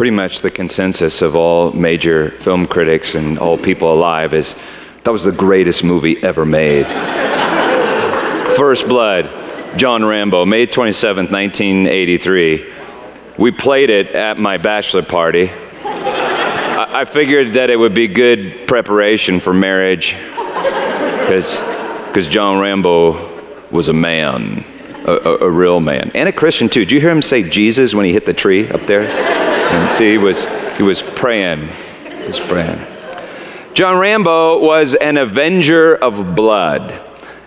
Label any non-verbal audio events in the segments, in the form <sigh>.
pretty much the consensus of all major film critics and all people alive is that was the greatest movie ever made. <laughs> First Blood, John Rambo, May 27th, 1983. We played it at my bachelor party. I, I figured that it would be good preparation for marriage because John Rambo was a man, a, a, a, real man, and a Christian too. Did you hear him say Jesus when he hit the tree up there? And see, he was, he was praying. He was praying. John Rambo was an avenger of blood.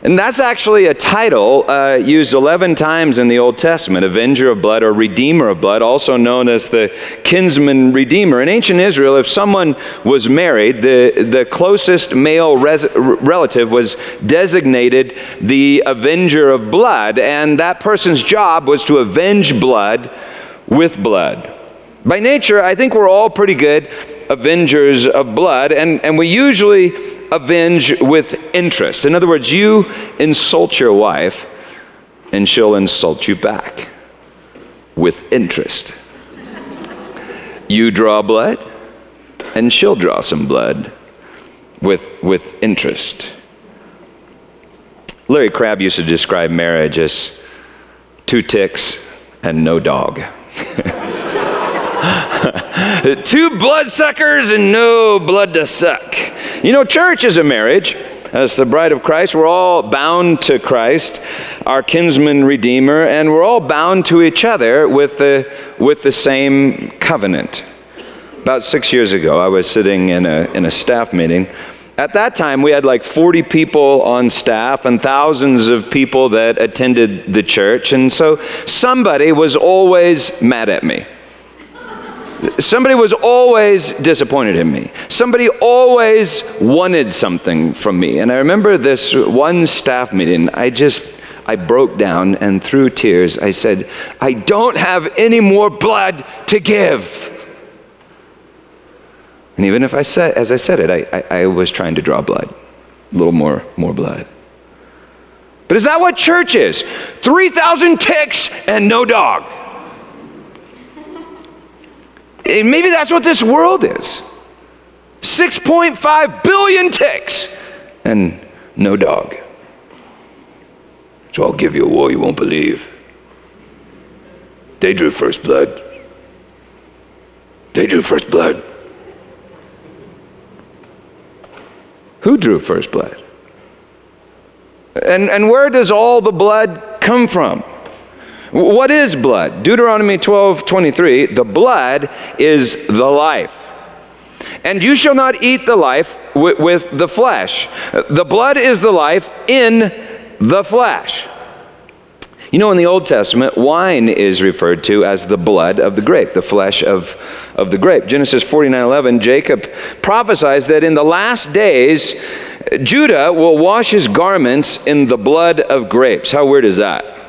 And that's actually a title uh, used 11 times in the Old Testament Avenger of blood or Redeemer of blood, also known as the kinsman redeemer. In ancient Israel, if someone was married, the, the closest male res- relative was designated the Avenger of blood, and that person's job was to avenge blood with blood. By nature, I think we're all pretty good avengers of blood, and, and we usually avenge with interest. In other words, you insult your wife, and she'll insult you back with interest. You draw blood, and she'll draw some blood with, with interest. Larry Crabb used to describe marriage as two ticks and no dog. <laughs> <laughs> Two bloodsuckers and no blood to suck. You know, church is a marriage. As the bride of Christ, we're all bound to Christ, our kinsman redeemer, and we're all bound to each other with the, with the same covenant. About six years ago, I was sitting in a, in a staff meeting. At that time, we had like 40 people on staff and thousands of people that attended the church. And so somebody was always mad at me. Somebody was always disappointed in me. Somebody always wanted something from me. And I remember this one staff meeting, I just, I broke down and through tears, I said, I don't have any more blood to give. And even if I said, as I said it, I, I, I was trying to draw blood, a little more, more blood. But is that what church is? 3,000 ticks and no dog. Maybe that's what this world is 6.5 billion ticks and no dog. So I'll give you a war you won't believe. They drew first blood. They drew first blood. Who drew first blood? And, and where does all the blood come from? What is blood? Deuteronomy 12 23, the blood is the life. And you shall not eat the life with, with the flesh. The blood is the life in the flesh. You know, in the Old Testament, wine is referred to as the blood of the grape, the flesh of, of the grape. Genesis 49 11, Jacob prophesies that in the last days, Judah will wash his garments in the blood of grapes. How weird is that?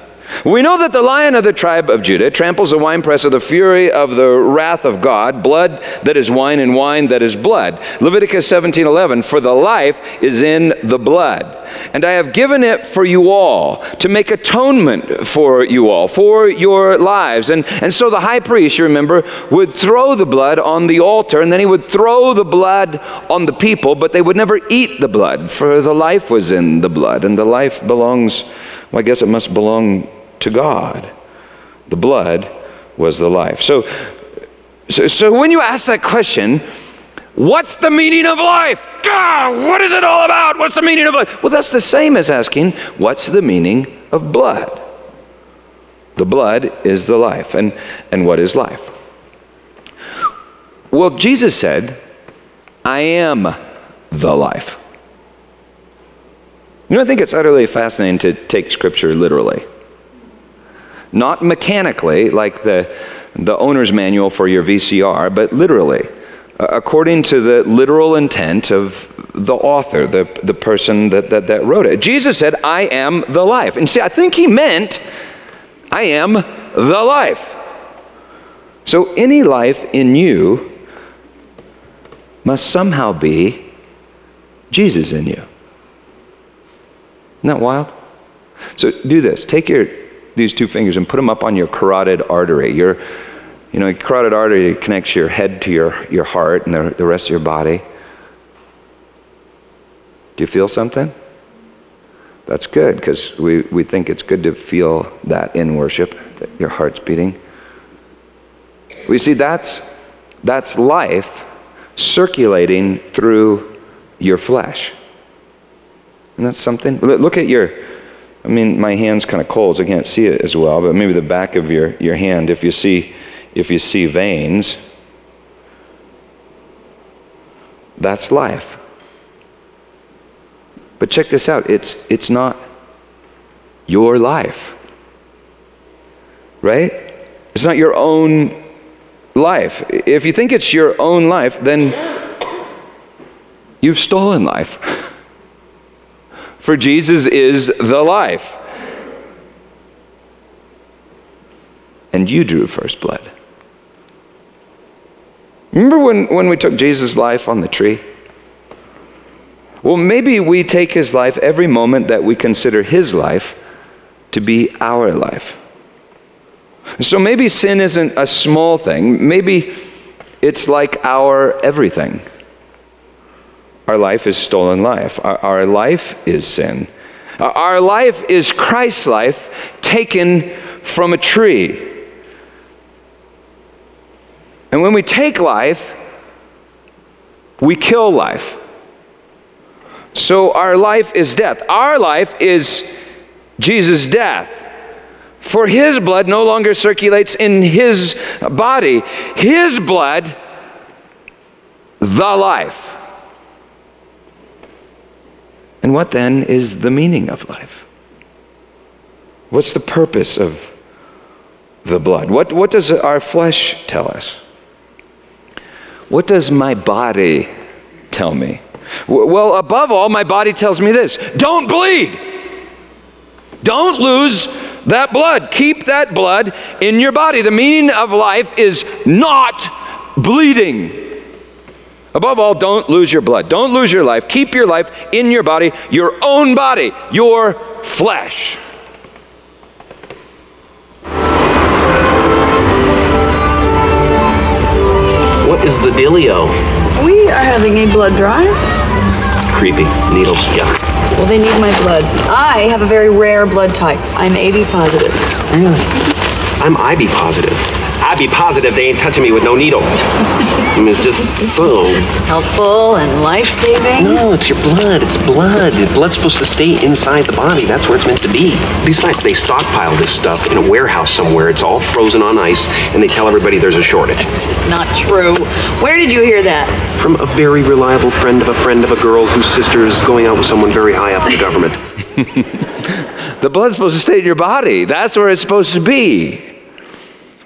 We know that the lion of the tribe of Judah tramples the winepress of the fury of the wrath of God, blood that is wine and wine that is blood. Leviticus 17:11 For the life is in the blood, and I have given it for you all to make atonement for you all, for your lives. And and so the high priest, you remember, would throw the blood on the altar and then he would throw the blood on the people, but they would never eat the blood, for the life was in the blood and the life belongs well, I guess it must belong to God. The blood was the life. So, so, so when you ask that question, what's the meaning of life? God, what is it all about? What's the meaning of life? Well, that's the same as asking, what's the meaning of blood? The blood is the life. And, and what is life? Well, Jesus said, I am the life. You know, I think it's utterly fascinating to take Scripture literally not mechanically like the, the owner's manual for your VCR, but literally, uh, according to the literal intent of the author, the, the person that, that, that wrote it. Jesus said, I am the life. And see, I think he meant, I am the life. So any life in you must somehow be Jesus in you. Isn't that wild? So do this. Take your these two fingers and put them up on your carotid artery, your, You know, carotid artery connects your head to your, your heart and the, the rest of your body. Do you feel something? That's good because we, we think it's good to feel that in worship, that your heart's beating. We see that's, that's life circulating through your flesh. And that's something. Look at your, I mean, my hand's kind of cold, so I can't see it as well, but maybe the back of your, your hand, if you see if you see veins, that's life. But check this out it's, it's not your life, right? It's not your own life. If you think it's your own life, then you've stolen life. <laughs> For Jesus is the life. And you drew first blood. Remember when, when we took Jesus' life on the tree? Well, maybe we take his life every moment that we consider his life to be our life. So maybe sin isn't a small thing. Maybe it's like our everything. Our life is stolen life. Our, our life is sin. Our life is Christ's life taken from a tree. And when we take life, we kill life. So our life is death. Our life is Jesus' death. For his blood no longer circulates in his body. His blood, the life. And what then is the meaning of life? What's the purpose of the blood? What, what does our flesh tell us? What does my body tell me? Well, above all, my body tells me this don't bleed. Don't lose that blood. Keep that blood in your body. The meaning of life is not bleeding. Above all, don't lose your blood. Don't lose your life. Keep your life in your body, your own body, your flesh. What is the dealio? We are having a blood drive. Creepy. Needles, yeah. Well, they need my blood. I have a very rare blood type. I'm AB positive. Really? I'm IB positive. I'd be positive they ain't touching me with no needle. I mean, it's just so. Helpful and life saving? No, it's your blood. It's blood. The blood's supposed to stay inside the body. That's where it's meant to be. Besides, they stockpile this stuff in a warehouse somewhere. It's all frozen on ice, and they tell everybody there's a shortage. It's not true. Where did you hear that? From a very reliable friend of a friend of a girl whose sister is going out with someone very high up in the government. <laughs> the blood's supposed to stay in your body. That's where it's supposed to be.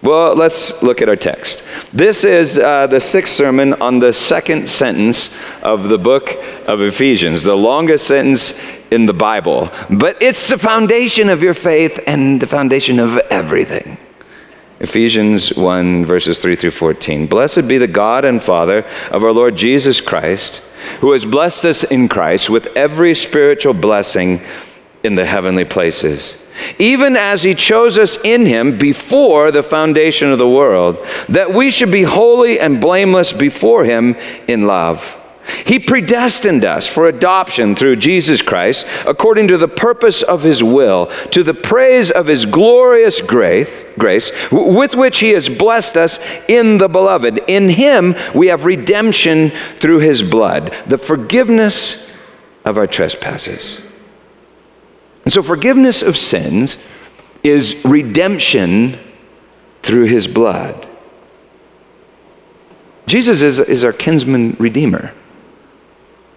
Well, let's look at our text. This is uh, the sixth sermon on the second sentence of the book of Ephesians, the longest sentence in the Bible. But it's the foundation of your faith and the foundation of everything. Ephesians 1, verses 3 through 14. Blessed be the God and Father of our Lord Jesus Christ, who has blessed us in Christ with every spiritual blessing in the heavenly places even as he chose us in him before the foundation of the world, that we should be holy and blameless before him in love. He predestined us for adoption through Jesus Christ, according to the purpose of his will, to the praise of his glorious grace, grace, with which he has blessed us in the beloved. In him we have redemption through his blood, the forgiveness of our trespasses. And so forgiveness of sins is redemption through his blood. Jesus is, is our kinsman redeemer.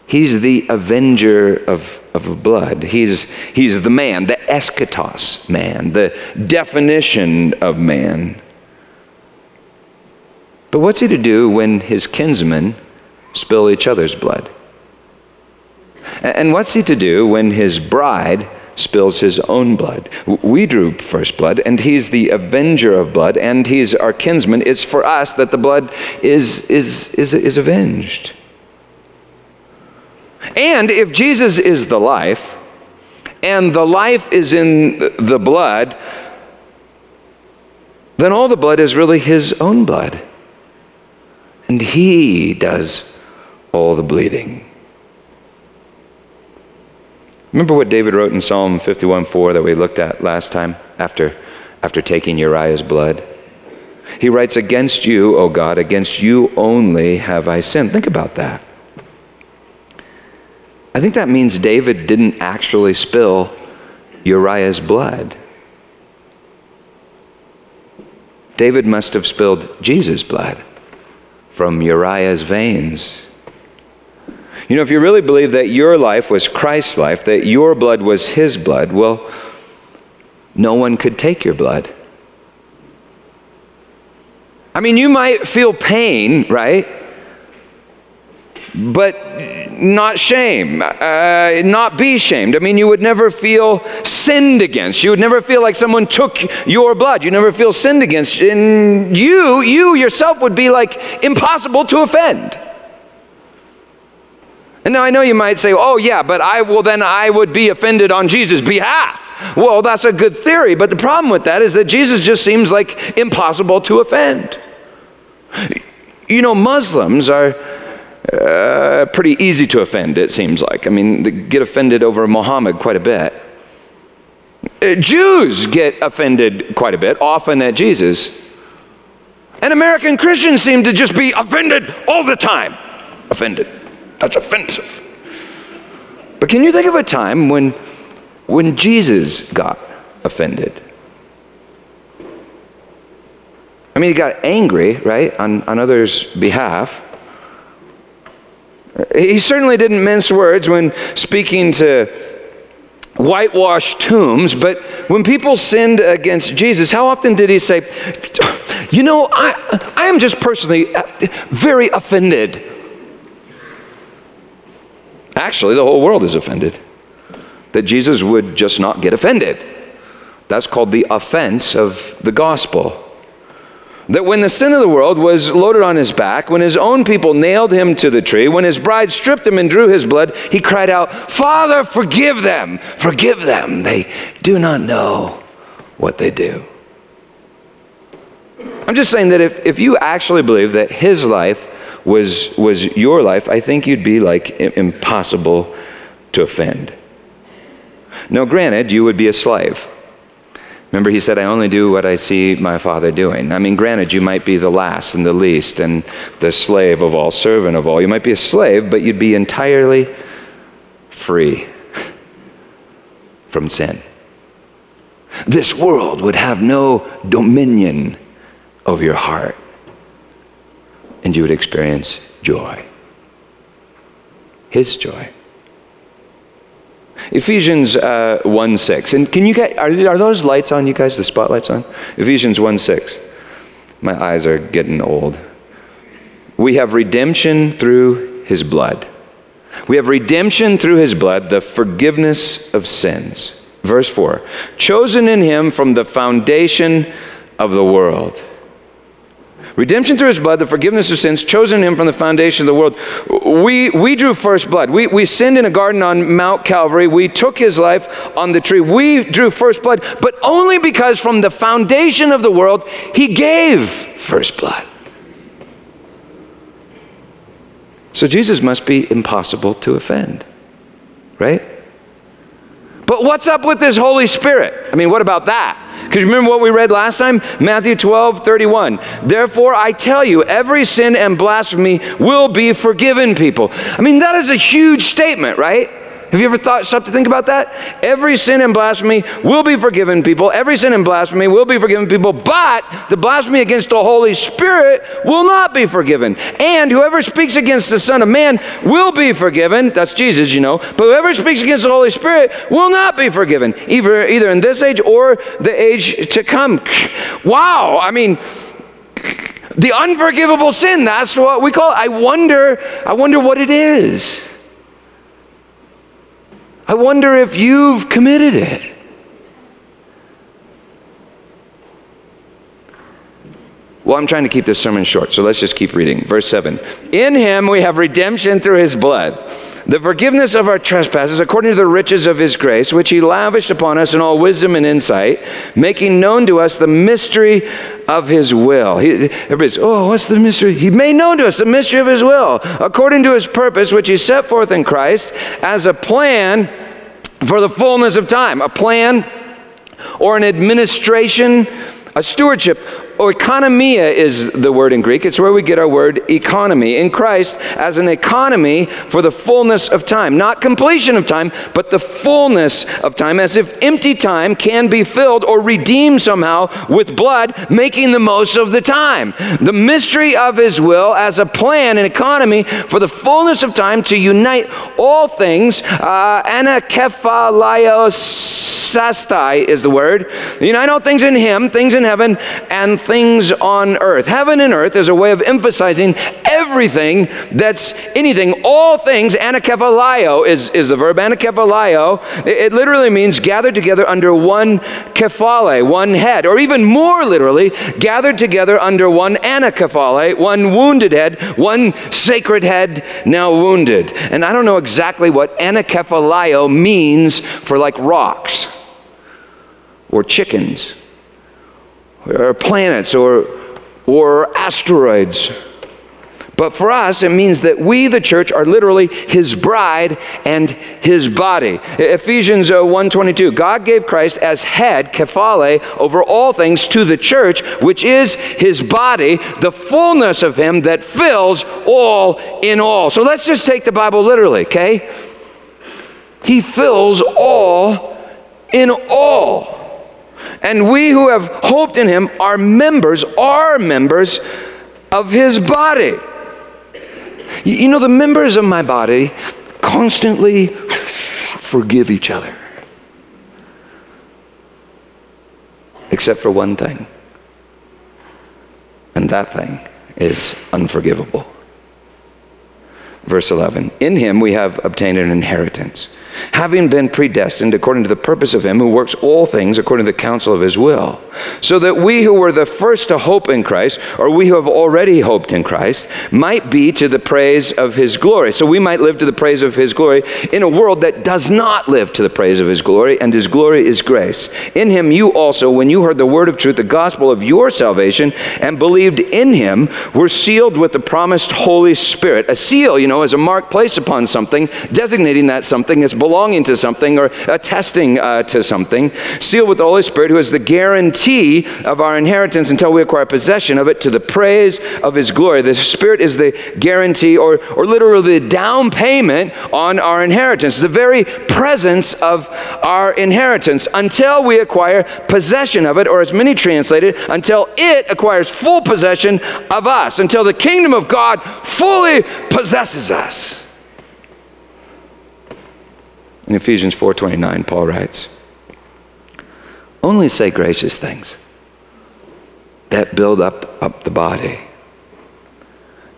He's the avenger of, of blood. He's, he's the man, the eschatos man, the definition of man. But what's he to do when his kinsmen spill each other's blood? And what's he to do when his bride spills his own blood. We drew first blood, and he's the avenger of blood, and he's our kinsman. It's for us that the blood is, is, is, is avenged. And if Jesus is the life, and the life is in the blood, then all the blood is really his own blood. And he does all the bleeding. Remember what David wrote in Psalm 51 4 that we looked at last time after, after taking Uriah's blood? He writes, Against you, O God, against you only have I sinned. Think about that. I think that means David didn't actually spill Uriah's blood. David must have spilled Jesus' blood from Uriah's veins. You know, if you really believe that your life was Christ's life, that your blood was his blood, well, no one could take your blood. I mean, you might feel pain, right? But not shame, uh, not be shamed. I mean, you would never feel sinned against. You would never feel like someone took your blood. You never feel sinned against. And you, you yourself would be like impossible to offend. And now I know you might say, oh, yeah, but I will then I would be offended on Jesus' behalf. Well, that's a good theory, but the problem with that is that Jesus just seems like impossible to offend. You know, Muslims are uh, pretty easy to offend, it seems like. I mean, they get offended over Muhammad quite a bit. Uh, Jews get offended quite a bit, often at Jesus. And American Christians seem to just be offended all the time. Offended. That's offensive. But can you think of a time when, when Jesus got offended? I mean, he got angry, right, on, on others' behalf. He certainly didn't mince words when speaking to whitewashed tombs, but when people sinned against Jesus, how often did he say, You know, I, I am just personally uh, very offended Actually, the whole world is offended that Jesus would just not get offended. That's called the offense of the gospel. That when the sin of the world was loaded on his back, when his own people nailed him to the tree, when his bride stripped him and drew his blood, he cried out, Father, forgive them, forgive them. They do not know what they do. I'm just saying that if, if you actually believe that his life was, was your life, I think you'd be like impossible to offend. Now, granted, you would be a slave. Remember, he said, I only do what I see my father doing. I mean, granted, you might be the last and the least and the slave of all, servant of all. You might be a slave, but you'd be entirely free from sin. This world would have no dominion over your heart and you would experience joy. His joy. Ephesians uh, 1 6. And can you get, are, are those lights on, you guys, the spotlights on? Ephesians 1 6. My eyes are getting old. We have redemption through his blood. We have redemption through his blood, the forgiveness of sins. Verse 4 Chosen in him from the foundation of the world Redemption through his blood, the forgiveness of sins, chosen him from the foundation of the world. We, we drew first blood. We, we sinned in a garden on Mount Calvary. We took his life on the tree. We drew first blood, but only because from the foundation of the world, he gave first blood. So Jesus must be impossible to offend, right? But what's up with this Holy Spirit? I mean, what about that? Because remember what we read last time? Matthew 12, 31. Therefore, I tell you, every sin and blasphemy will be forgiven people. I mean, that is a huge statement, right? Have you ever thought, stopped to think about that? Every sin and blasphemy will be forgiven people. Every sin and blasphemy will be forgiven people, but the blasphemy against the Holy Spirit will not be forgiven. And whoever speaks against the Son of Man will be forgiven. That's Jesus, you know. But whoever speaks against the Holy Spirit will not be forgiven, either, either in this age or the age to come. Wow. I mean, the unforgivable sin, that's what we call it. I wonder, I wonder what it is. I wonder if you've committed it. Well, I'm trying to keep this sermon short, so let's just keep reading. Verse 7 In him we have redemption through his blood the forgiveness of our trespasses according to the riches of his grace, which he lavished upon us in all wisdom and insight, making known to us the mystery of his will. He, everybody's, oh, what's the mystery? He made known to us the mystery of his will, according to his purpose, which he set forth in Christ as a plan for the fullness of time. A plan or an administration, a stewardship oikonomia is the word in Greek. It's where we get our word economy. In Christ, as an economy for the fullness of time. Not completion of time, but the fullness of time, as if empty time can be filled or redeemed somehow with blood, making the most of the time. The mystery of his will as a plan, an economy for the fullness of time to unite all things, uh, anakephalios sastai is the word. Unite all things in Him, things in heaven, and things on earth. Heaven and earth is a way of emphasizing everything that's anything, all things. Anakephalaio is, is the verb. Anakephalaio, it, it literally means gathered together under one kephale, one head, or even more literally, gathered together under one anakephale, one wounded head, one sacred head now wounded. And I don't know exactly what anakephalaio means for like rocks or chickens or planets or, or asteroids. But for us, it means that we, the church, are literally his bride and his body. Ephesians uh, 1.22, God gave Christ as head, kephale, over all things to the church, which is his body, the fullness of him that fills all in all. So let's just take the Bible literally, okay? He fills all in all. And we who have hoped in him are members, are members of his body. You know, the members of my body constantly forgive each other. Except for one thing. And that thing is unforgivable. Verse 11 In him we have obtained an inheritance having been predestined according to the purpose of him who works all things according to the counsel of his will, so that we who were the first to hope in Christ, or we who have already hoped in Christ, might be to the praise of his glory. So we might live to the praise of his glory in a world that does not live to the praise of his glory, and his glory is grace. In him you also, when you heard the word of truth, the gospel of your salvation, and believed in him, were sealed with the promised Holy Spirit. A seal, you know, is a mark placed upon something, designating that something as belonging to something or attesting uh, to something, sealed with the Holy Spirit, who is the guarantee of our inheritance until we acquire possession of it to the praise of His glory. The Spirit is the guarantee, or, or literally the down payment on our inheritance, the very presence of our inheritance until we acquire possession of it, or as many translate it, until it acquires full possession of us, until the kingdom of God fully possesses us. In Ephesians 4:29, Paul writes, "Only say gracious things that build up, up the body.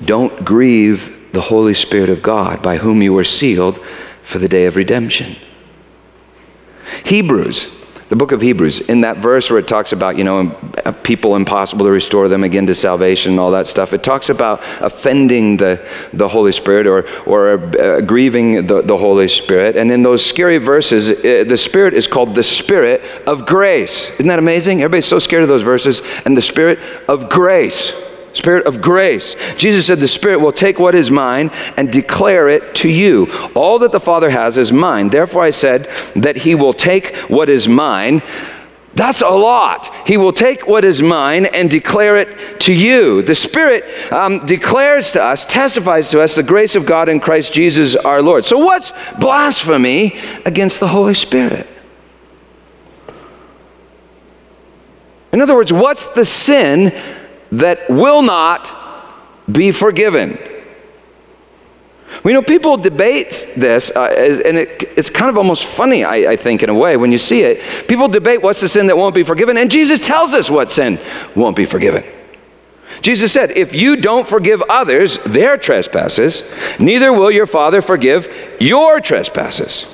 Don't grieve the Holy Spirit of God, by whom you were sealed for the day of redemption." Hebrews the book of Hebrews, in that verse where it talks about, you know, people impossible to restore them again to salvation and all that stuff, it talks about offending the, the Holy Spirit or, or uh, grieving the, the Holy Spirit. And in those scary verses, uh, the Spirit is called the Spirit of grace. Isn't that amazing? Everybody's so scared of those verses. And the Spirit of grace. Spirit of grace. Jesus said, The Spirit will take what is mine and declare it to you. All that the Father has is mine. Therefore, I said that He will take what is mine. That's a lot. He will take what is mine and declare it to you. The Spirit um, declares to us, testifies to us the grace of God in Christ Jesus our Lord. So, what's blasphemy against the Holy Spirit? In other words, what's the sin that will not be forgiven. We know people debate this, uh, and it, it's kind of almost funny, I, I, think, in a way, when you see it. People debate what's the sin that won't be forgiven, and Jesus tells us what sin won't be forgiven. Jesus said, If you don't forgive others their trespasses, neither will your Father forgive your trespasses.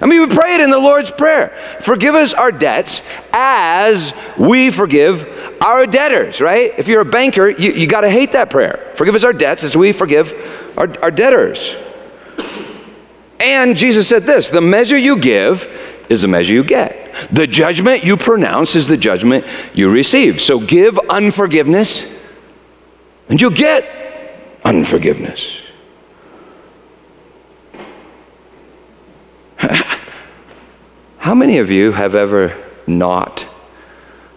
I mean, we pray it in the Lord's Prayer. Forgive us our debts as we forgive our debtors, right? If you're a banker, you, you got to hate that prayer. Forgive us our debts as we forgive our, our debtors. And Jesus said this the measure you give is the measure you get. The judgment you pronounce is the judgment you receive. So give unforgiveness, and you'll get unforgiveness. <laughs> How many of you have ever not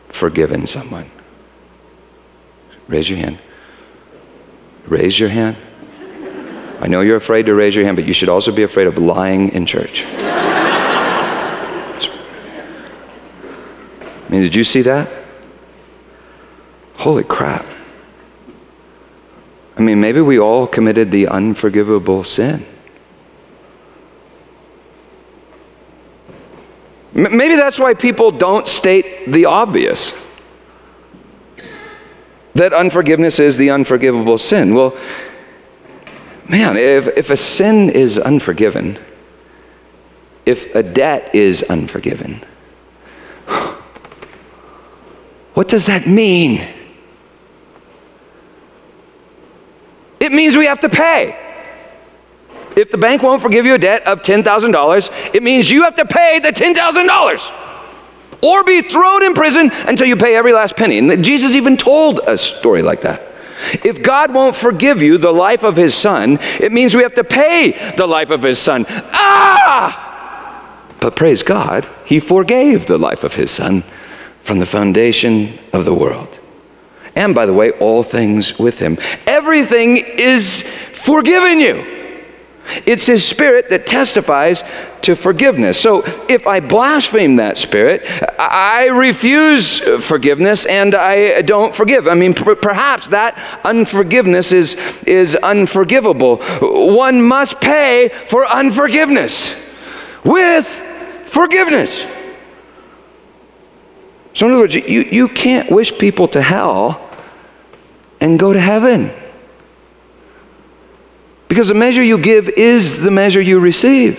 forgiven someone? Raise your hand. Raise your hand. I know you're afraid to raise your hand, but you should also be afraid of lying in church. I mean, did you see that? Holy crap. I mean, maybe we all committed the unforgivable sin. M- maybe that's why people don't state the obvious that unforgiveness is the unforgivable sin. Well, man, if, if a sin is unforgiven, if a debt is unforgiven, <sighs> what does that mean? It means we have to pay. If the bank won't forgive you a debt of $10,000, it means you have to pay the $10,000 or be thrown in prison until you pay every last penny. And Jesus even told a story like that. If God won't forgive you the life of his son, it means we have to pay the life of his son. Ah! But praise God, he forgave the life of his son from the foundation of the world. And by the way, all things with him. Everything is forgiven you. It's His Spirit that testifies to forgiveness. So if I blaspheme that Spirit, I refuse forgiveness and I don't forgive. I mean, per- perhaps that unforgiveness is, is unforgivable. One must pay for unforgiveness with forgiveness. So, in other words, you, you can't wish people to hell and go to heaven. Because the measure you give is the measure you receive.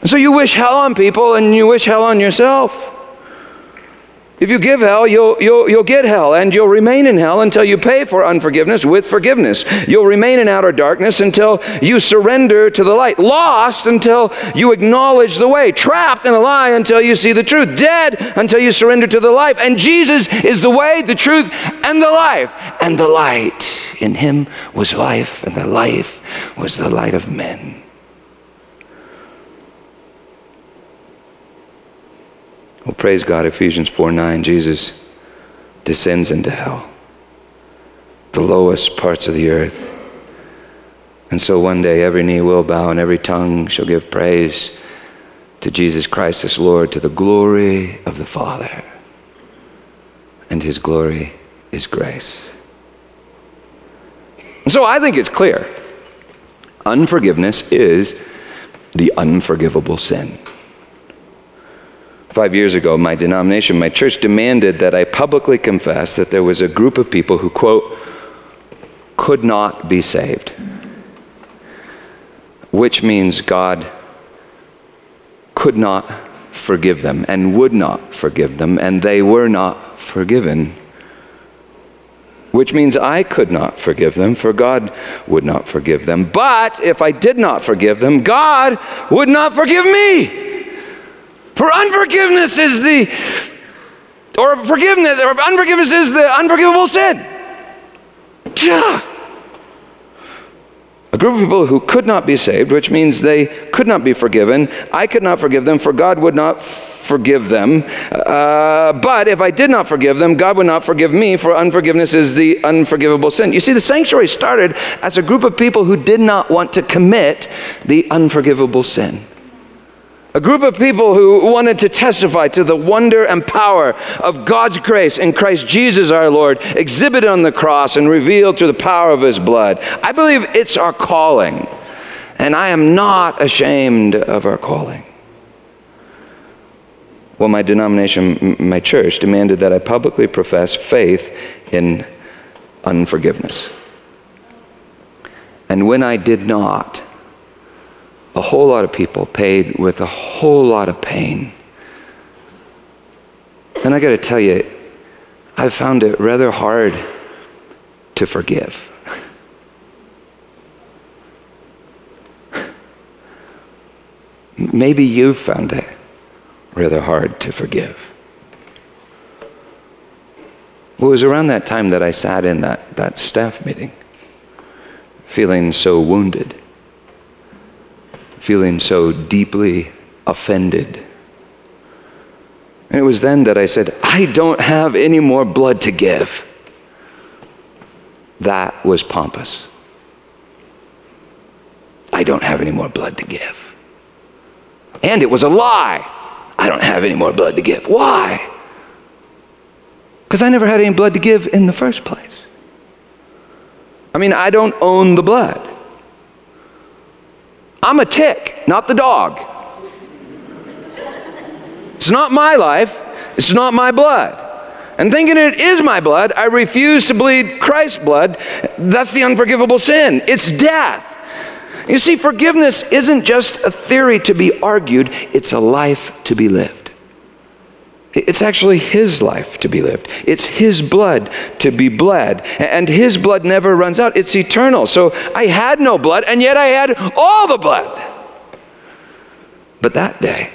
And so you wish hell on people and you wish hell on yourself. If you give hell, you'll, you'll, you'll get hell, and you'll remain in hell until you pay for unforgiveness with forgiveness. You'll remain in outer darkness until you surrender to the light. Lost until you acknowledge the way. Trapped in a lie until you see the truth. Dead until you surrender to the life. And Jesus is the way, the truth, and the life. And the light. In him was life, and the life was the light of men. Well, praise God, Ephesians 4 9, Jesus descends into hell, the lowest parts of the earth. And so one day every knee will bow and every tongue shall give praise to Jesus Christ as Lord, to the glory of the Father. And his glory is grace. So I think it's clear unforgiveness is the unforgivable sin. Five years ago, my denomination, my church demanded that I publicly confess that there was a group of people who, quote, could not be saved. Which means God could not forgive them and would not forgive them, and they were not forgiven. Which means I could not forgive them, for God would not forgive them. But if I did not forgive them, God would not forgive me. For unforgiveness is the, or forgiveness, or unforgiveness is the unforgivable sin. A group of people who could not be saved, which means they could not be forgiven. I could not forgive them, for God would not forgive them. Uh, but if I did not forgive them, God would not forgive me, for unforgiveness is the unforgivable sin. You see, the sanctuary started as a group of people who did not want to commit the unforgivable sin. A group of people who wanted to testify to the wonder and power of God's grace in Christ Jesus our Lord, exhibited on the cross and revealed through the power of his blood. I believe it's our calling, and I am not ashamed of our calling. Well, my denomination, my church, demanded that I publicly profess faith in unforgiveness. And when I did not, a whole lot of people paid with a whole lot of pain. And I got to tell you, I found it rather hard to forgive. <laughs> maybe you've found it rather hard to forgive. Well, it was around that time that I sat in that, that staff meeting, feeling so wounded, feeling so deeply offended. And it was then that I said, I don't have any more blood to give. That was pompous. I don't have any more blood to give. And it was a lie. I don't have any more blood to give. Why? Because I never had any blood to give in the first place. I mean, I don't own the blood. I'm a tick, not the dog. It's not my life, it's not my blood. And thinking it is my blood, I refuse to bleed Christ's blood. That's the unforgivable sin. It's death. You see, forgiveness isn't just a theory to be argued, it's a life to be lived. It's actually His life to be lived. It's His blood to be bled. And His blood never runs out, it's eternal. So I had no blood, and yet I had all the blood. But that day,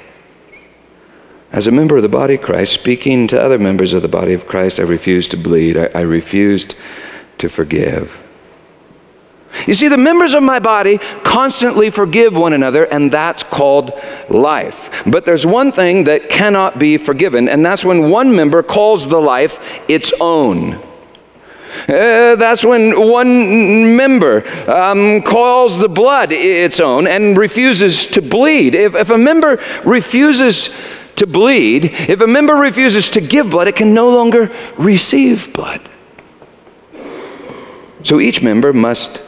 as a member of the body of Christ, speaking to other members of the body of Christ, I refused to bleed. I, I refused to forgive. You see, the members of my body constantly forgive one another, and that's called life. But there's one thing that cannot be forgiven, and that's when one member calls the life its own. Uh, that's when one member um, calls the blood its own and refuses to bleed. If, if a member refuses to bleed, if a member refuses to give blood, it can no longer receive blood. So each member must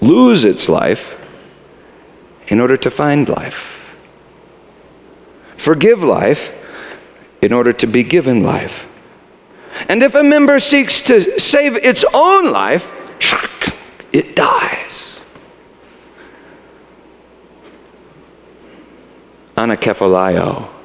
lose its life in order to find life. Forgive life in order to be given life. And if a member seeks to save its own life, <sniffs> it dies. Anakephalaio.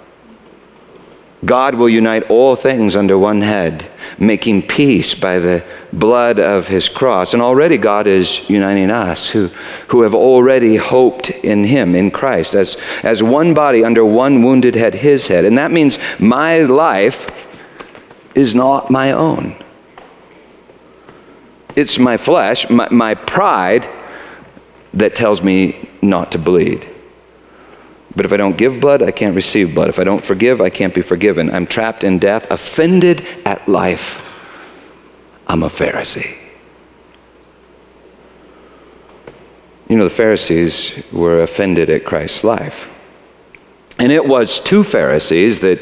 God will unite all things under one head, making peace by the blood of his cross. And already God is uniting us who, who have already hoped in him, in Christ, as, as one body under one wounded head, his head. And that means my life is not my own. It's my flesh, my, my pride, that tells me not to bleed. But if I don't give blood, I can't receive blood. If I don't forgive, I can't be forgiven. I'm trapped in death, offended at life. I'm a Pharisee. You know, the Pharisees were offended at Christ's life. And it was to Pharisees that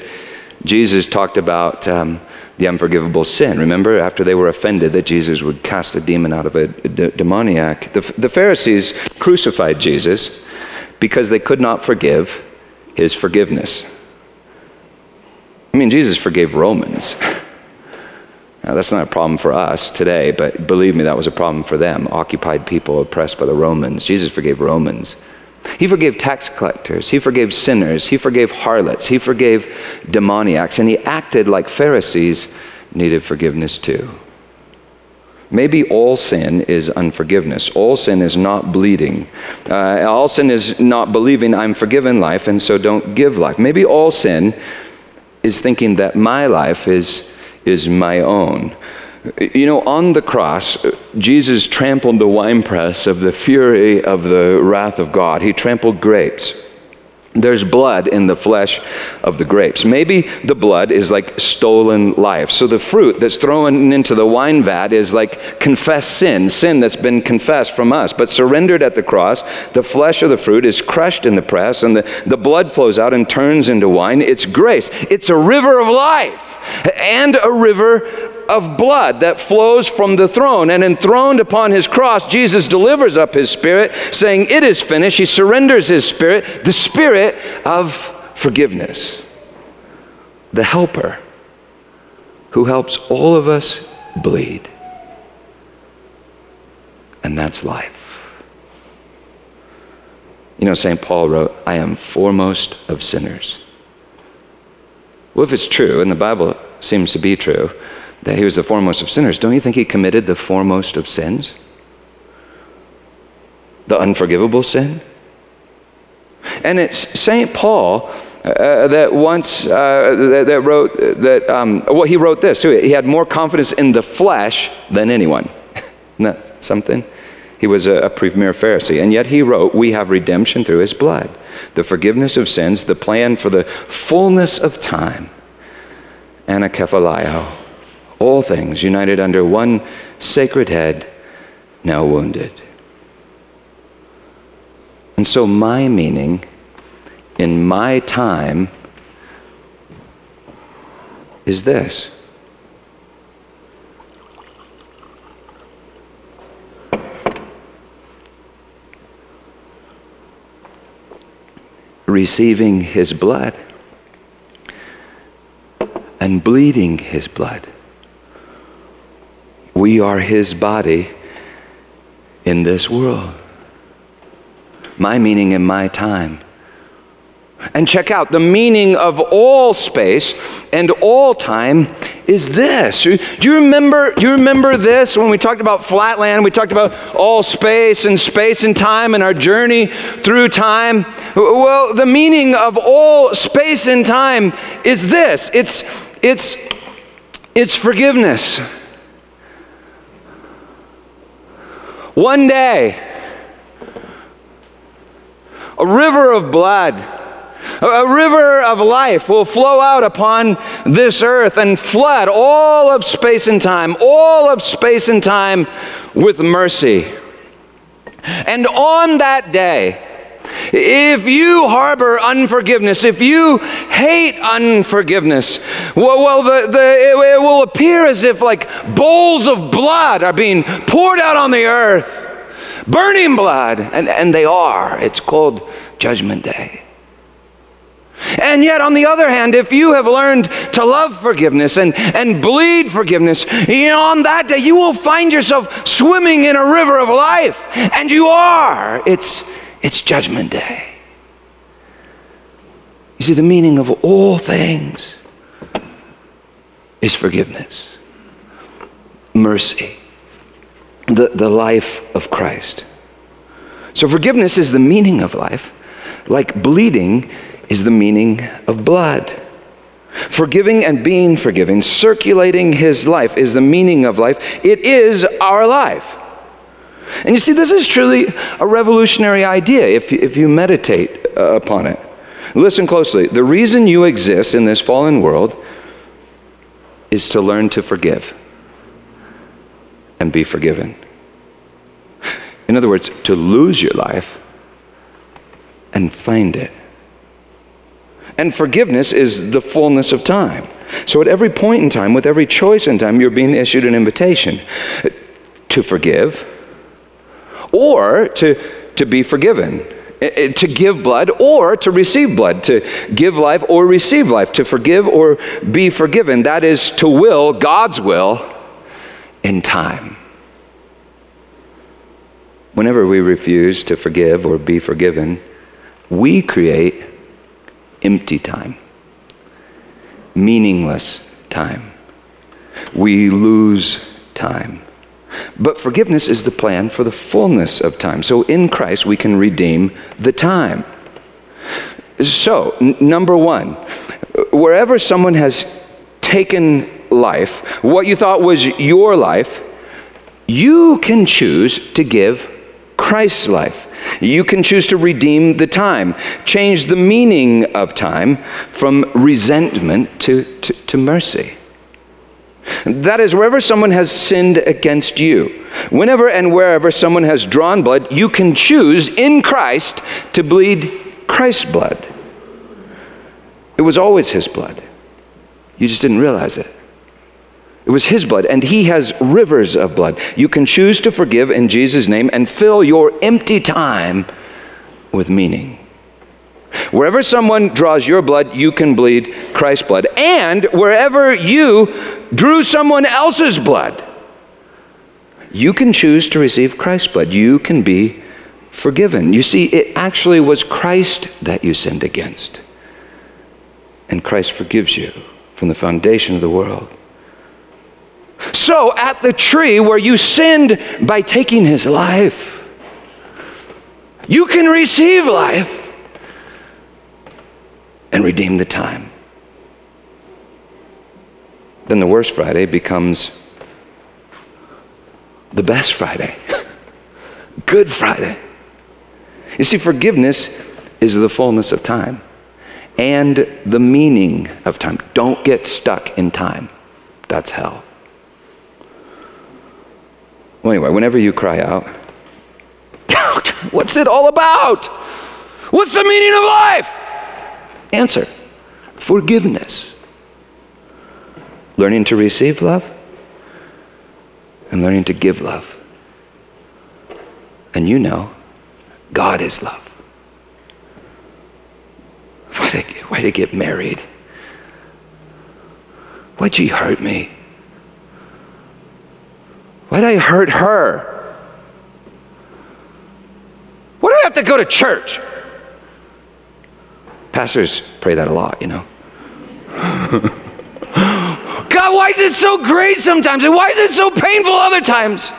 Jesus talked about um, the unforgivable sin. Remember, after they were offended that Jesus would cast the demon out of a demoniac, the, the Pharisees crucified Jesus because they could not forgive his forgiveness. I mean, Jesus forgave Romans. Now, that's not a problem for us today, but believe me, that was a problem for them. Occupied people oppressed by the Romans. Jesus forgave Romans. He forgave tax collectors. He forgave sinners. He forgave harlots. He forgave demoniacs. And he acted like Pharisees needed forgiveness too. Maybe all sin is unforgiveness. All sin is not bleeding. Uh, all sin is not believing I'm forgiven life and so don't give life. Maybe all sin is thinking that my life is, is my own. You know, on the cross, Jesus trampled the winepress of the fury of the wrath of God. He trampled grapes. There's blood in the flesh of the grapes. Maybe the blood is like stolen life. So the fruit that's thrown into the wine vat is like confessed sin, sin that's been confessed from us, but surrendered at the cross. The flesh of the fruit is crushed in the press, and the, the blood flows out and turns into wine. It's grace, it's a river of life and a river of blood that flows from the throne. And enthroned upon his cross, Jesus delivers up his spirit, saying, It is finished. He surrenders his spirit, the spirit of forgiveness, the helper who helps all of us bleed. And that's life. You know, St. Paul wrote, I am foremost of sinners. Well, if it's true, and the Bible seems to be true, that he was the foremost of sinners, don't you think he committed the foremost of sins? The unforgivable sin? And it's St. Paul uh, that once uh, that, that, wrote that um, well he wrote this too he had more confidence in the flesh than anyone <laughs> isn't that something he was a, a premier pharisee and yet he wrote we have redemption through his blood the forgiveness of sins the plan for the fullness of time anakephalaio all things united under one sacred head now wounded and so my meaning in my time is this. Receiving his blood and bleeding his blood. We are his body in this world. My meaning in my time and check out the meaning of all space and all time is this. Do you remember do you remember this when we talked about flatland, we talked about all space and space and time and our journey through time? Well, the meaning of all space and time is this. It's it's it's forgiveness. One day a river of blood a river of life will flow out upon this earth and flood all of space and time, all of space and time with mercy. And on that day, if you harbor unforgiveness, if you hate unforgiveness, well, well the, the, it, it will appear as if like bowls of blood are being poured out on the earth, burning blood, and, and they are. It's called Judgment Day. And yet, on the other hand, if you have learned to love forgiveness and, and bleed forgiveness, you know, on that day you will find yourself swimming in a river of life. And you are. It's, it's Judgment Day. You see, the meaning of all things is forgiveness, mercy, the, the life of Christ. So, forgiveness is the meaning of life, like bleeding is the meaning of blood. Forgiving and being forgiving, circulating his life is the meaning of life. It is our life. And you see, this is truly a revolutionary idea if, if you meditate uh, upon it. Listen closely. The reason you exist in this fallen world is to learn to forgive and be forgiven. In other words, to lose your life and find it. And forgiveness is the fullness of time. So at every point in time, with every choice in time, you're being issued an invitation to forgive or to, to be forgiven, eh, eh, to give blood or to receive blood, to give life or receive life, to forgive or be forgiven. That is to will God's will in time. Whenever we refuse to forgive or be forgiven, we create empty time, meaningless time. We lose time. But forgiveness is the plan for the fullness of time. So in Christ, we can redeem the time. So, n- number one, wherever someone has taken life, what you thought was your life, you can choose to give Christ's life. You can choose to redeem the time, change the meaning of time from resentment to, to, to mercy. That is, wherever someone has sinned against you, whenever and wherever someone has drawn blood, you can choose in Christ to bleed Christ's blood. It was always His blood. You just didn't realize it. It was His blood, and He has rivers of blood. You can choose to forgive in Jesus' name and fill your empty time with meaning. Wherever someone draws your blood, you can bleed Christ's blood. And wherever you drew someone else's blood, you can choose to receive Christ's blood. You can be forgiven. You see, it actually was Christ that you sinned against. And Christ forgives you from the foundation of the world. So, at the tree where you sinned by taking his life, you can receive life and redeem the time. Then the worst Friday becomes the best Friday, <laughs> Good Friday. You see, forgiveness is the fullness of time and the meaning of time. Don't get stuck in time. That's hell. Well, anyway, whenever you cry out, <laughs> what's it all about? What's the meaning of life? Answer forgiveness. Learning to receive love and learning to give love. And you know, God is love. Why'd I, why'd I get married? Why'd she hurt me? Why'd I hurt her? Why do I have to go to church? Pastors pray that a lot, you know. <laughs> God, why is it so great sometimes? And why is it so painful other times?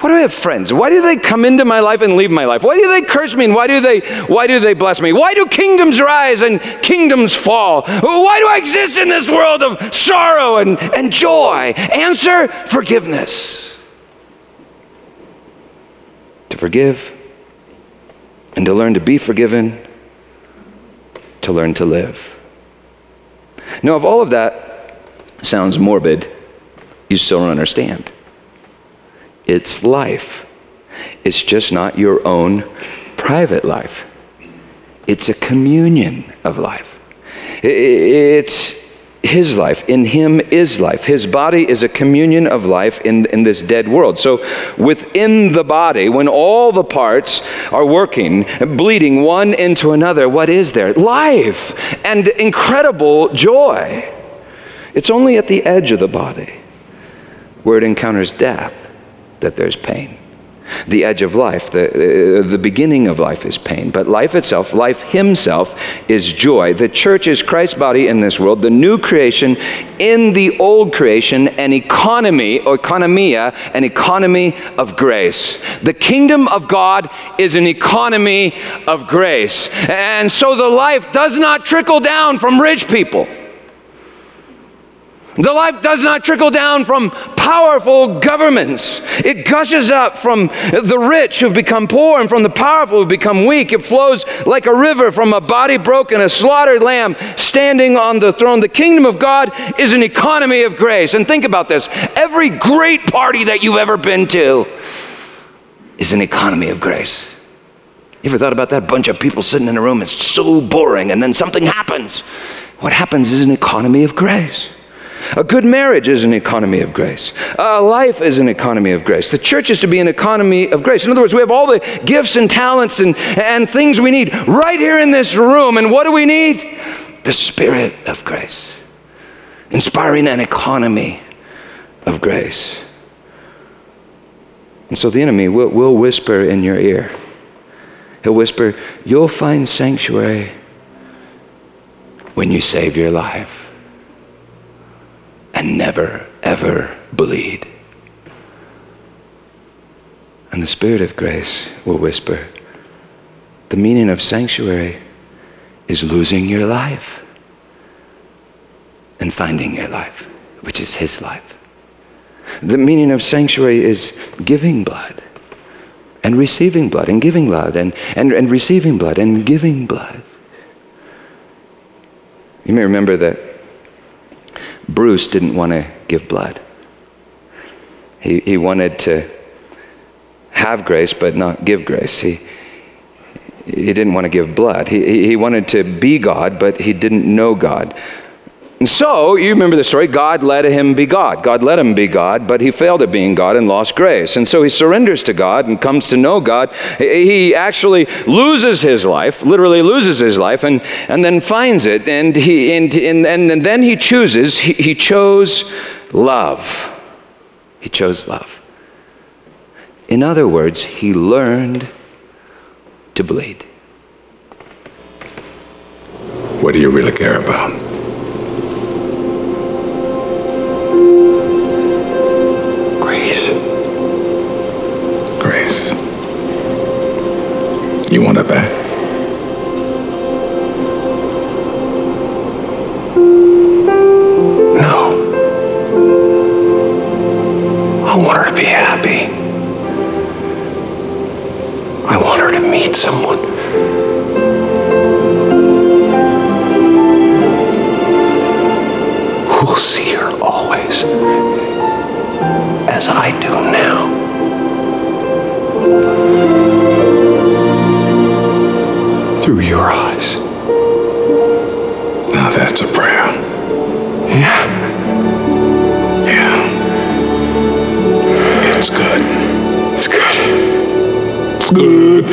Why do I have friends? Why do they come into my life and leave my life? Why do they curse me and why do they why do they bless me? Why do kingdoms rise and kingdoms fall? Why do I exist in this world of sorrow and, and joy? Answer forgiveness. To forgive and to learn to be forgiven, to learn to live. Now, if all of that sounds morbid, you still don't understand. It's life. It's just not your own private life. It's a communion of life. It's his life. In him is life. His body is a communion of life in, in this dead world. So, within the body, when all the parts are working, bleeding one into another, what is there? Life and incredible joy. It's only at the edge of the body where it encounters death that there's pain. The edge of life, the, uh, the beginning of life is pain, but life itself, life himself, is joy. The church is Christ's body in this world, the new creation in the old creation, an economy, or oikonomia, an economy of grace. The kingdom of God is an economy of grace. And so the life does not trickle down from rich people. The life does not trickle down from powerful governments. It gushes up from the rich who've become poor and from the powerful who've become weak. It flows like a river from a body broken, a slaughtered lamb standing on the throne. The kingdom of God is an economy of grace. And think about this every great party that you've ever been to is an economy of grace. You ever thought about that bunch of people sitting in a room? It's so boring, and then something happens. What happens is an economy of grace. A good marriage is an economy of grace. A life is an economy of grace. The church is to be an economy of grace. In other words, we have all the gifts and talents and, and things we need right here in this room. And what do we need? The Spirit of grace, inspiring an economy of grace. And so the enemy will, will whisper in your ear. He'll whisper, You'll find sanctuary when you save your life and never, ever bleed. And the Spirit of grace will whisper the meaning of sanctuary is losing your life and finding your life, which is His life. The meaning of sanctuary is giving blood and receiving blood and giving blood and, and, and receiving blood and giving blood. You may remember that Bruce didn't want to give blood. He, he wanted to have grace but not give grace. He, he didn't want to give blood. He, he wanted to be God, but he didn't know God. And so, you remember the story God let him be God. God let him be God, but he failed at being God and lost grace. And so he surrenders to God and comes to know God. He actually loses his life, literally loses his life, and, and then finds it. And, he, and, and, and then he chooses, he, he chose love. He chose love. In other words, he learned to bleed. What do you really care about? Through your eyes. Now that's a prayer. Yeah. Yeah. It's good. It's good. It's good. <laughs>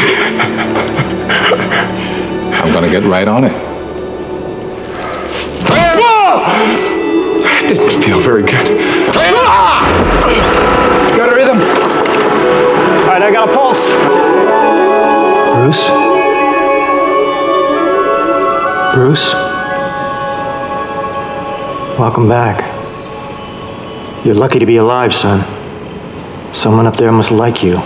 I'm gonna get right on it. That didn't feel very good. Got a rhythm. All right, I got a pulse. Bruce? Bruce? Welcome back. You're lucky to be alive, son. Someone up there must like you.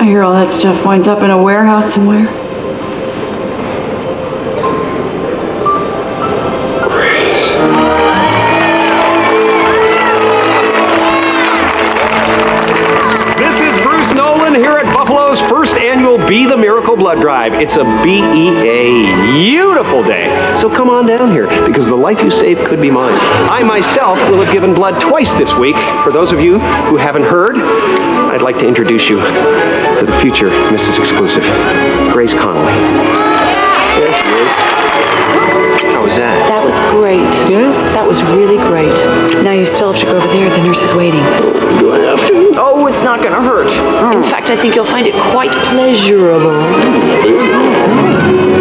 I hear all that stuff winds up in a warehouse somewhere. Blood Drive. It's a BEA beautiful day. So come on down here because the life you save could be mine. I myself will have given blood twice this week. For those of you who haven't heard, I'd like to introduce you to the future Mrs. Exclusive, Grace Connelly. There she is. How was that? That was great. Yeah? That was really great. Now you still have to go over there. The nurse is waiting. Do I have to? It's not gonna hurt. In hmm. fact, I think you'll find it quite pleasurable. Hmm.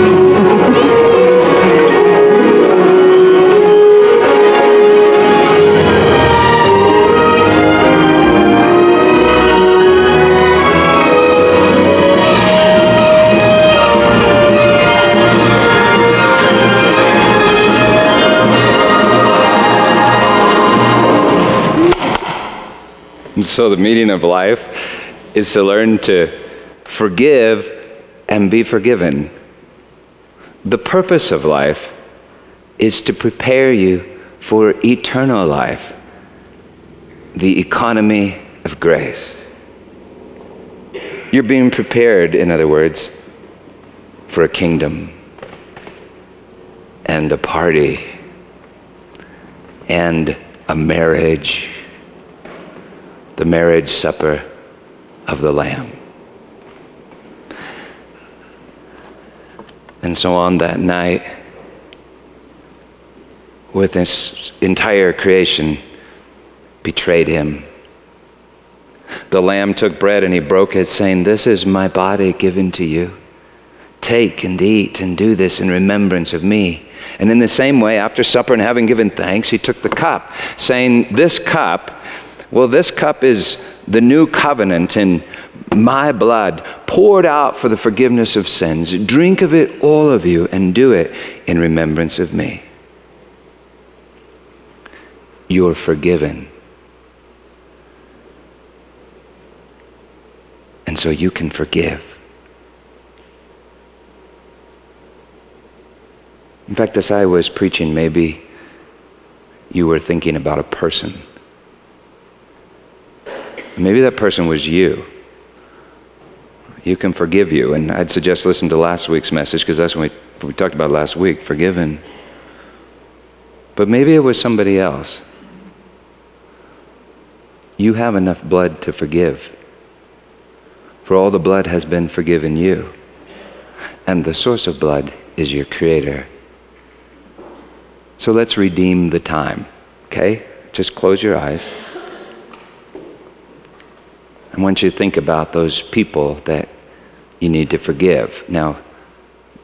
So the meaning of life is to learn to forgive and be forgiven. The purpose of life is to prepare you for eternal life, the economy of grace. You're being prepared, in other words, for a kingdom and a party and a marriage the marriage supper of the Lamb. And so on that night, with this entire creation, betrayed him. The Lamb took bread and he broke it, saying, This is my body given to you. Take and eat and do this in remembrance of me. And in the same way, after supper and having given thanks, he took the cup, saying, This cup well, this cup is the new covenant in my blood poured out for the forgiveness of sins. Drink of it, all of you, and do it in remembrance of me. You're forgiven. And so you can forgive. In fact, as I was preaching, maybe you were thinking about a person. Maybe that person was you. You can forgive you. And I'd suggest listen to last week's message because that's what we, we talked about last week forgiven. But maybe it was somebody else. You have enough blood to forgive. For all the blood has been forgiven you. And the source of blood is your Creator. So let's redeem the time, okay? Just close your eyes. I want you to think about those people that you need to forgive. Now,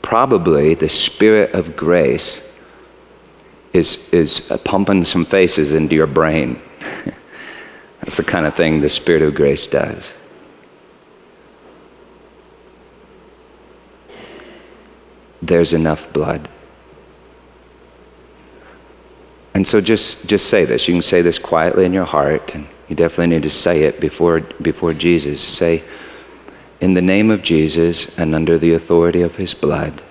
probably the Spirit of grace is, is pumping some faces into your brain. <laughs> That's the kind of thing the Spirit of grace does. There's enough blood. And so just, just say this. You can say this quietly in your heart. And You definitely need to say it before, before Jesus. Say, in the name of Jesus and under the authority of his blood.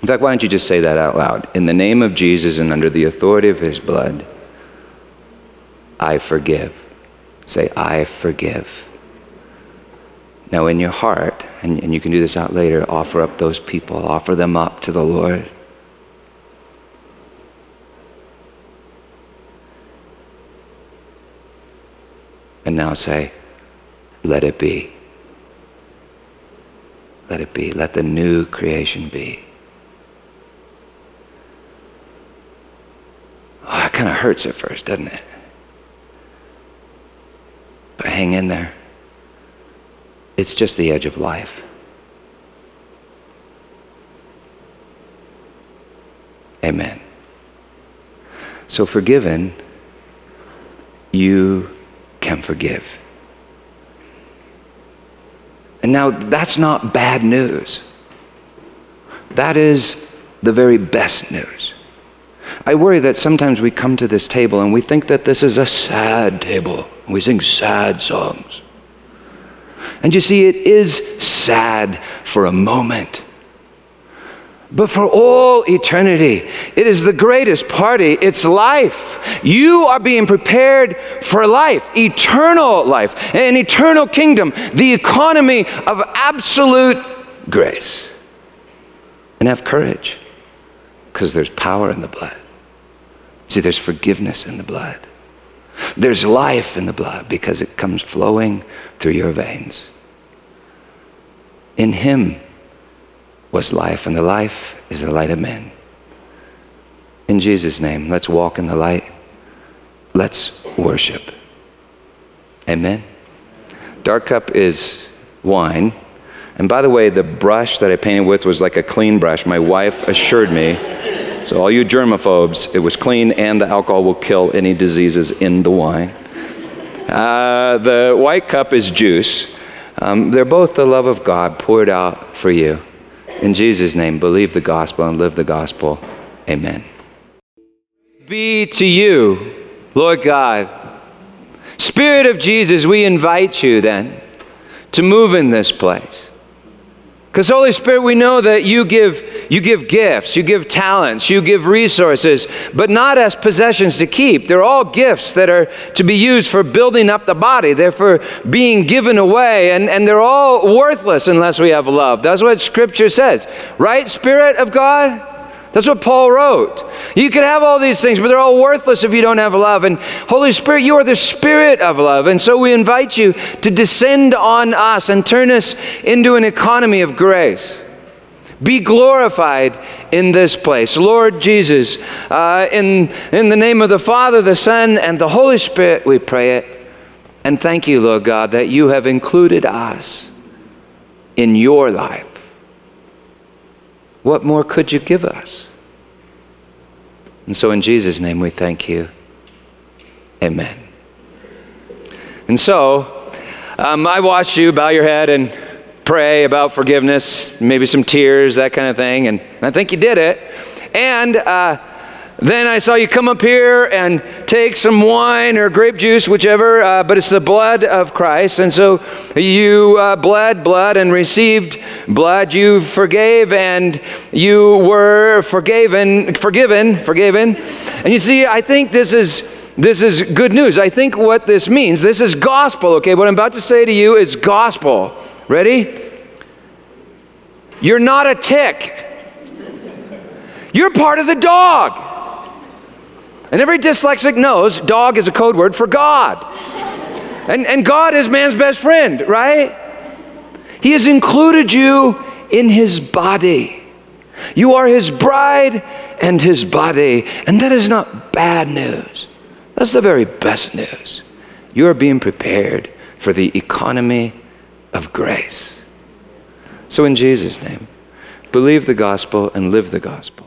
In fact, why don't you just say that out loud? In the name of Jesus and under the authority of his blood, I forgive. Say, I forgive. Now, in your heart, and, and you can do this out later, offer up those people, offer them up to the Lord. And now say, let it be. Let it be. Let the new creation be. Oh, it kind of hurts at first, doesn't it? But hang in there. It's just the edge of life. Amen. So, forgiven, you can forgive. And now, that's not bad news. That is the very best news. I worry that sometimes we come to this table and we think that this is a sad table. We sing sad songs. And you see, it is sad for a moment. But for all eternity, it is the greatest party. It's life. You are being prepared for life, eternal life, an eternal kingdom, the economy of absolute grace. And have courage because there's power in the blood. See, there's forgiveness in the blood. There's life in the blood because it comes flowing through your veins. In Him was life, and the life is the light of men. In Jesus' name, let's walk in the light. Let's worship. Amen. Dark cup is wine. And by the way, the brush that I painted with was like a clean brush. My wife assured me. So, all you germaphobes, it was clean and the alcohol will kill any diseases in the wine. Uh, the white cup is juice. Um, they're both the love of God poured out for you. In Jesus' name, believe the gospel and live the gospel. Amen. Be to you, Lord God. Spirit of Jesus, we invite you then to move in this place. Because Holy Spirit, we know that you give you give gifts, you give talents, you give resources, but not as possessions to keep. They're all gifts that are to be used for building up the body. They're for being given away, and, and they're all worthless unless we have love. That's what Scripture says. Right, Spirit of God? That's what Paul wrote. You can have all these things, but they're all worthless if you don't have love. And Holy Spirit, you are the Spirit of love. And so we invite you to descend on us and turn us into an economy of grace. Be glorified in this place. Lord Jesus, uh, in, in the name of the Father, the Son, and the Holy Spirit, we pray it. And thank you, Lord God, that you have included us in your life. What more could you give us? And so, in Jesus' name, we thank you. Amen. And so, um, I watched you bow your head and pray about forgiveness, maybe some tears, that kind of thing, and I think you did it. And uh, then I saw you come up here and take some wine or grape juice, whichever, uh, but it's the blood of Christ. And so you uh, bled blood and received blood. You forgave and you were forgiven, forgiven, forgiven. And you see, I think this is. This is good news. I think what this means, this is gospel, okay? What I'm about to say to you is gospel. Ready? You're not a tick. You're part of the dog. And every dyslexic knows dog is a code word for God. And, and God is man's best friend, right? He has included you in his body. You are his bride and his body. And that is not bad news. That's the very best news. You are being prepared for the economy of grace. So, in Jesus' name, believe the gospel and live the gospel.